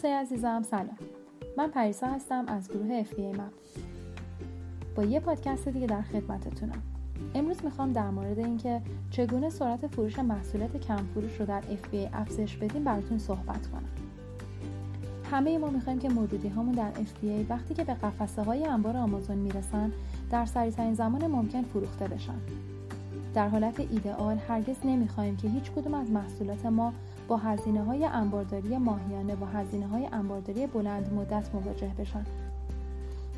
دوستای عزیزم سلام. من پریسا هستم از گروه FBA مپ با یه پادکست دیگه در خدمتتونم. امروز می‌خوام در مورد اینکه چگونه سرعت فروش محصولات کم فروش رو در FBA افزایش بدیم براتون صحبت کنم. همه ما می‌خوایم که موجودی هامون در FBA وقتی که به قفسه های انبار آمازون می‌رسن در سریعترین زمان ممکن فروخته بشن. در حالت ایدئال هرگز نمی‌خواهیم که هیچ کدوم از محصولات ما با هزینه های انبارداری ماهیانه و هزینه های انبارداری بلند مدت مواجه بشن.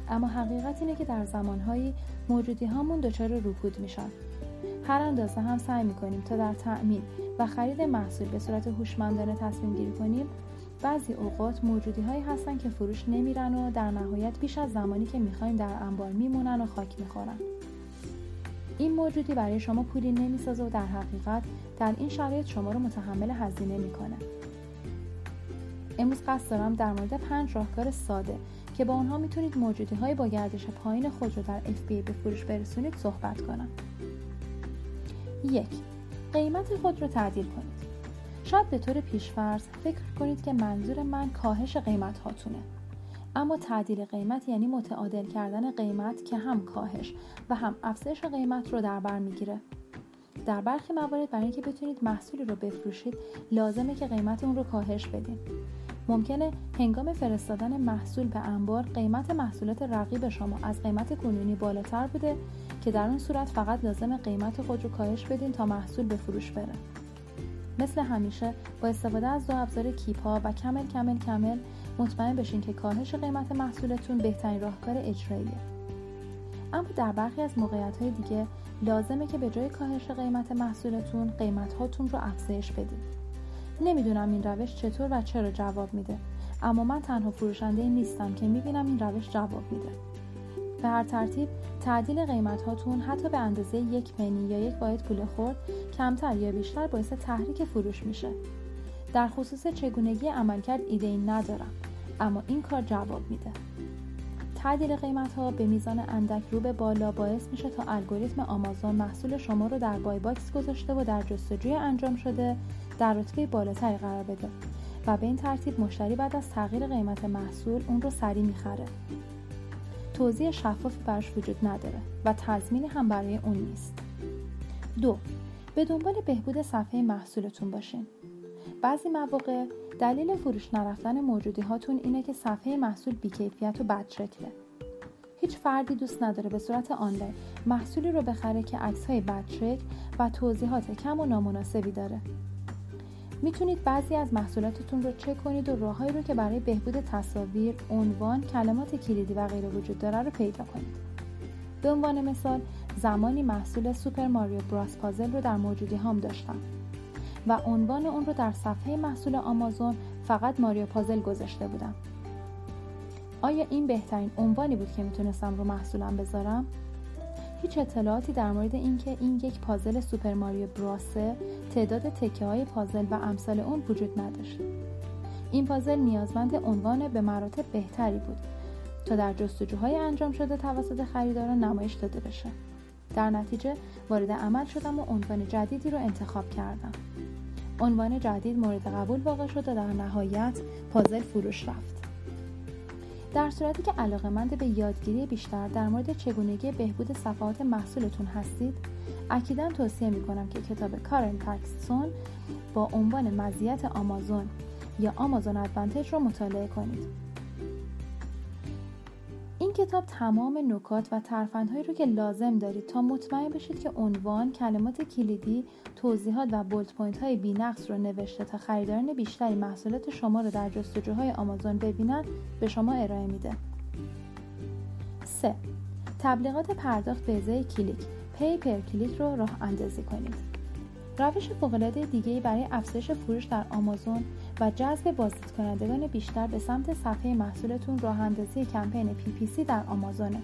اما حقیقت اینه که در زمانهایی موجودی هامون دچار رکود میشن. هر اندازه هم سعی می‌کنیم تا در تأمین و خرید محصول به صورت هوشمندانه تصمیم گیری کنیم بعضی اوقات موجودی هایی هستن که فروش نمیرن و در نهایت بیش از زمانی که می‌خوایم در انبار میمونن و خاک می‌خورن. این موجودی برای شما پولی نمی‌سازه و در حقیقت در این شرایط شما رو متحمل هزینه می‌کنه. امروز قصد دارم در مورد پنج راهکار ساده که با آنها می‌تونید موجودی های با گردش پایین خود رو در FBA به فروش برسونید صحبت کنم. یک قیمت خود رو تعدیل کنید. شاید به طور پیشفرض فکر کنید که منظور من کاهش قیمت هاتونه اما تعدیل قیمت یعنی متعادل کردن قیمت که هم کاهش و هم افزایش قیمت رو در بر می‌گیره. در برخی موارد برای اینکه بتونید محصولی رو بفروشید لازمه که قیمت اون رو کاهش بدین. ممکنه هنگام فرستادن محصول به انبار قیمت محصولات رقیب شما از قیمت کنونی بالاتر بوده که در اون صورت فقط لازم قیمت خود رو کاهش بدین تا محصول به فروش بره. مثل همیشه با استفاده از دو ابزار کیپا و کمل کمل کمل مطمئن بشین که کاهش قیمت محصولتون بهترین راهکار اجراییه. اما در برخی از موقعیت های دیگه لازمه که به جای کاهش قیمت محصولتون قیمت هاتون رو افزایش بدید نمی‌دونم این روش چطور و چرا جواب میده اما من تنها فروشنده نیستم که می‌بینم این روش جواب میده. به هر ترتیب تعدیل قیمت هاتون حتی به اندازه یک پنی یا یک واحد پول خورد کمتر یا بیشتر باعث تحریک فروش میشه. در خصوص چگونگی عملکرد ایده ای ندارم اما این کار جواب میده. تعدیل قیمت ها به میزان اندک رو به بالا باعث میشه تا الگوریتم آمازون محصول شما رو در buy box گذاشته و در جستجوی انجام شده در رتبه بالاتری قرار بده و به این ترتیب مشتری بعد از تغییر قیمت محصول اون رو سریع می‌خره. توضیح شفافی برش وجود نداره و تضمینی هم برای اون نیست. دو به دنبال بهبود صفحه محصولتون باشین. بعضی مواقع دلیل فروش نرفتن موجودی هاتون اینه که صفحه محصول بیکیفیت و بد هیچ فردی دوست نداره به صورت آنلاین محصولی رو بخره که عکس های و توضیحات کم و نامناسبی داره. می‌تونید بعضی از محصولاتتون رو چک کنید و راههایی رو که برای بهبود تصاویر، عنوان، کلمات کلیدی و غیره وجود داره رو پیدا کنید. به عنوان مثال زمانی محصول سوپر ماریو براس پازل رو در موجودی هام داشتم و عنوان اون رو در صفحه محصول آمازون فقط ماریو پازل گذاشته بودم. آیا این بهترین عنوانی بود که می‌تونستم رو محصولم بذارم؟ هیچ اطلاعاتی در مورد اینکه این یک پازل سوپر ماریو براسه تعداد تکه های پازل و امثال اون وجود نداشت این پازل نیازمند عنوان به مراتب بهتری بود تا در جستجوهای انجام شده توسط خریداران نمایش داده بشه. در نتیجه وارد عمل شدم و عنوان جدیدی رو انتخاب کردم. عنوان جدید مورد قبول واقع شد و در نهایت پازل فروش رفت. در صورتی که علاقمند به یادگیری بیشتر در مورد چگونگی بهبود صفحات محصولتون هستید اکیدا توصیه می کنم که کتاب کارن تاکسون با عنوان مزیت آمازون یا آمازون ادوانتج رو مطالعه کنید. این کتاب تمام نکات و ترفندهایی رو که لازم دارید تا مطمئن بشید که عنوان کلمات کلیدی توضیحات و bullet point های بینقص رو نوشته تا خریداران بیشتری محصولات شما رو در جستجوهای آمازون ببینند به شما ارائه میده 3. تبلیغات پرداخت به ازای کلیک pay per click رو راه اندازی کنید روش فوقالعاده دیگری برای افزایش فروش در آمازون و جذب بازدید کنندگان بیشتر به سمت صفحه محصولتون راه اندازی کمپین PPC در آمازونه.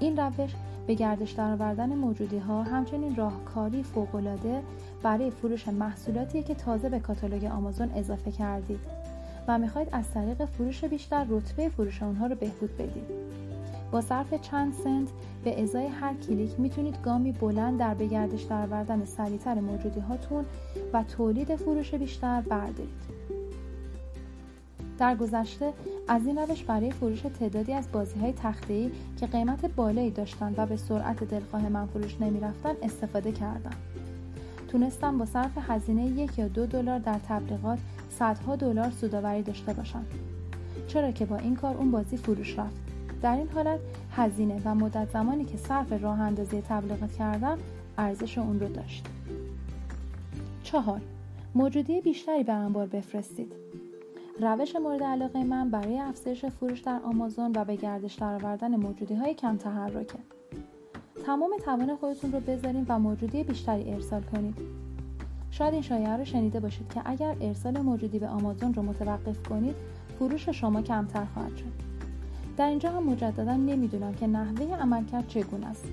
این روش به گردش درآوردن موجودی ها همچنین راهکاری فوقالعاده برای فروش محصولاتی که تازه به کاتالوگ آمازون اضافه کردید و می‌خواهید از طریق فروش بیشتر رتبه فروش آنها رو بهبود بدید. با صرف چند سنت به ازای هر کلیک می‌تونید گامی بلند در بگردش درآوردن سریعتر موجودی هاتون و تولید فروش بیشتر بردارید. در گذشته از این روش برای فروش تعدادی از بازی های که قیمت بالایی داشتند و به سرعت دلخواه من فروش نمی‌رفتن استفاده کردم. تونستم با صرف هزینه یک یا دو دلار در تبلیغات صدها دلار سوداوری داشته باشم. چرا که با این کار اون بازی فروش رفت؟ در این حالت هزینه و مدت زمانی که صرف راه اندازی تبلیغات کردم ارزش اون رو داشت. چهار موجودی بیشتری به انبار بفرستید. روش مورد علاقه من برای افزایش فروش در آمازون و به گردش درآوردن موجودی های کم تحرکه. تمام توان خودتون رو بذارین و موجودی بیشتری ارسال کنید. شاید این شایعه رو شنیده باشید که اگر ارسال موجودی به آمازون رو متوقف کنید فروش شما کمتر خواهد شد. در اینجا هم مجددا نمی‌دونم که نحوه عملکرد چگونه است.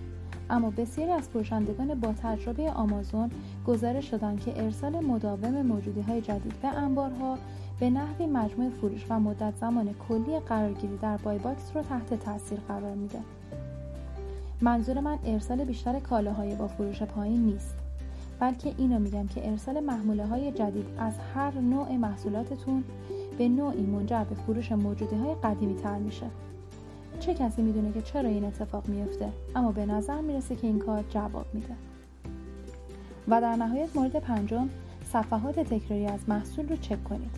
اما بسیاری از فروشندگان با تجربه آمازون گزارش دادن که ارسال مداوم موجودی های جدید به انبارها به نحوی مجموع فروش و مدت زمان کلی قرارگیری در buy box رو تحت تاثیر قرار میده. منظور من ارسال بیشتر کالاهای با فروش پایین نیست بلکه اینو میگم که ارسال محموله های جدید از هر نوع محصولاتتون به نوعی منجر به فروش موجودی های قدیمی تر میشه. چه کسی می‌دونه که چرا این اتفاق میفته اما به نظر می‌رسه که این کار جواب میده. و در نهایت مورد پنجم صفحات تکراری از محصول رو چک کنید.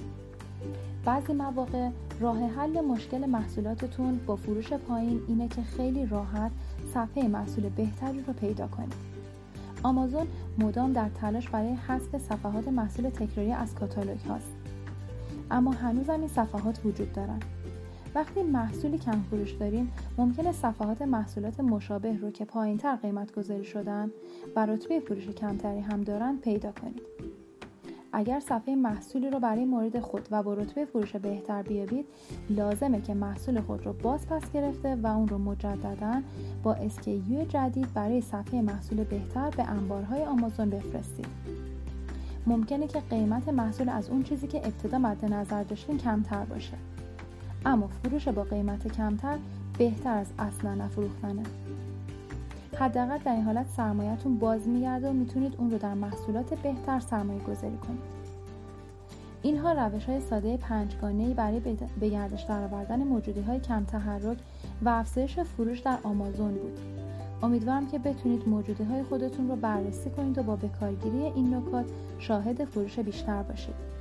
بعضی مواقع راه حل مشکل محصولاتتون با فروش پایین اینه که خیلی راحت صفحه محصول بهتری رو پیدا کنید. آمازون مدام در تلاش برای حذف صفحات محصول تکراری از کاتالوگ هاست. اما هنوزم این صفحات وجود دارن. وقتی محصولی کم فروش دارین ممکنه صفحات محصولات مشابه رو که پایین تر قیمت گذاری شدن و رتبه فروش کمتری هم دارن پیدا کنید. اگر صفحه محصولی رو برای مورد خود و با رتبه فروش بهتر بیابید لازمه که محصول خود رو باز پس گرفته و اون رو مجددا با اسکیو جدید برای صفحه محصول بهتر به انبارهای آمازون بفرستید. ممکنه که قیمت محصول از اون چیزی که ابتدا مد نظر داشتین کمتر باشه. اما فروش با قیمت کمتر بهتر از اصلا نفروختنه. حداقل در این حالت سرمایهتون باز میگرده و می‌تونید اون رو در محصولات بهتر سرمایه گذاری کنید. اینها روش های ساده پنجگانه برای به گردش درآوردن موجودی های کم تحرک و افزایش فروش در آمازون بود. امیدوارم که بتونید موجودی های خودتون رو بررسی کنید و با بکارگیری این نکات شاهد فروش بیشتر باشید.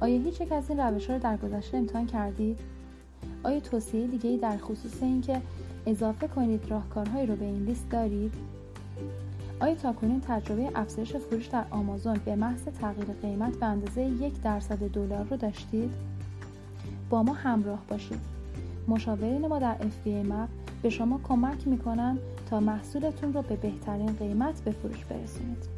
آیا هیچ یک از این روش ها رو در گذشته امتحان کردید آیا توصیه دیگه در خصوص اینکه اضافه کنید راهکارهایی رو به این لیست دارید؟ آیا تاکنون تجربه افزایش فروش در آمازون به محض تغییر قیمت به اندازه یک درصد دلار رو داشتید؟ با ما همراه باشید. مشاورین ما در FBA به شما کمک می‌کنن تا محصولتون رو به بهترین قیمت به فروش برسونید.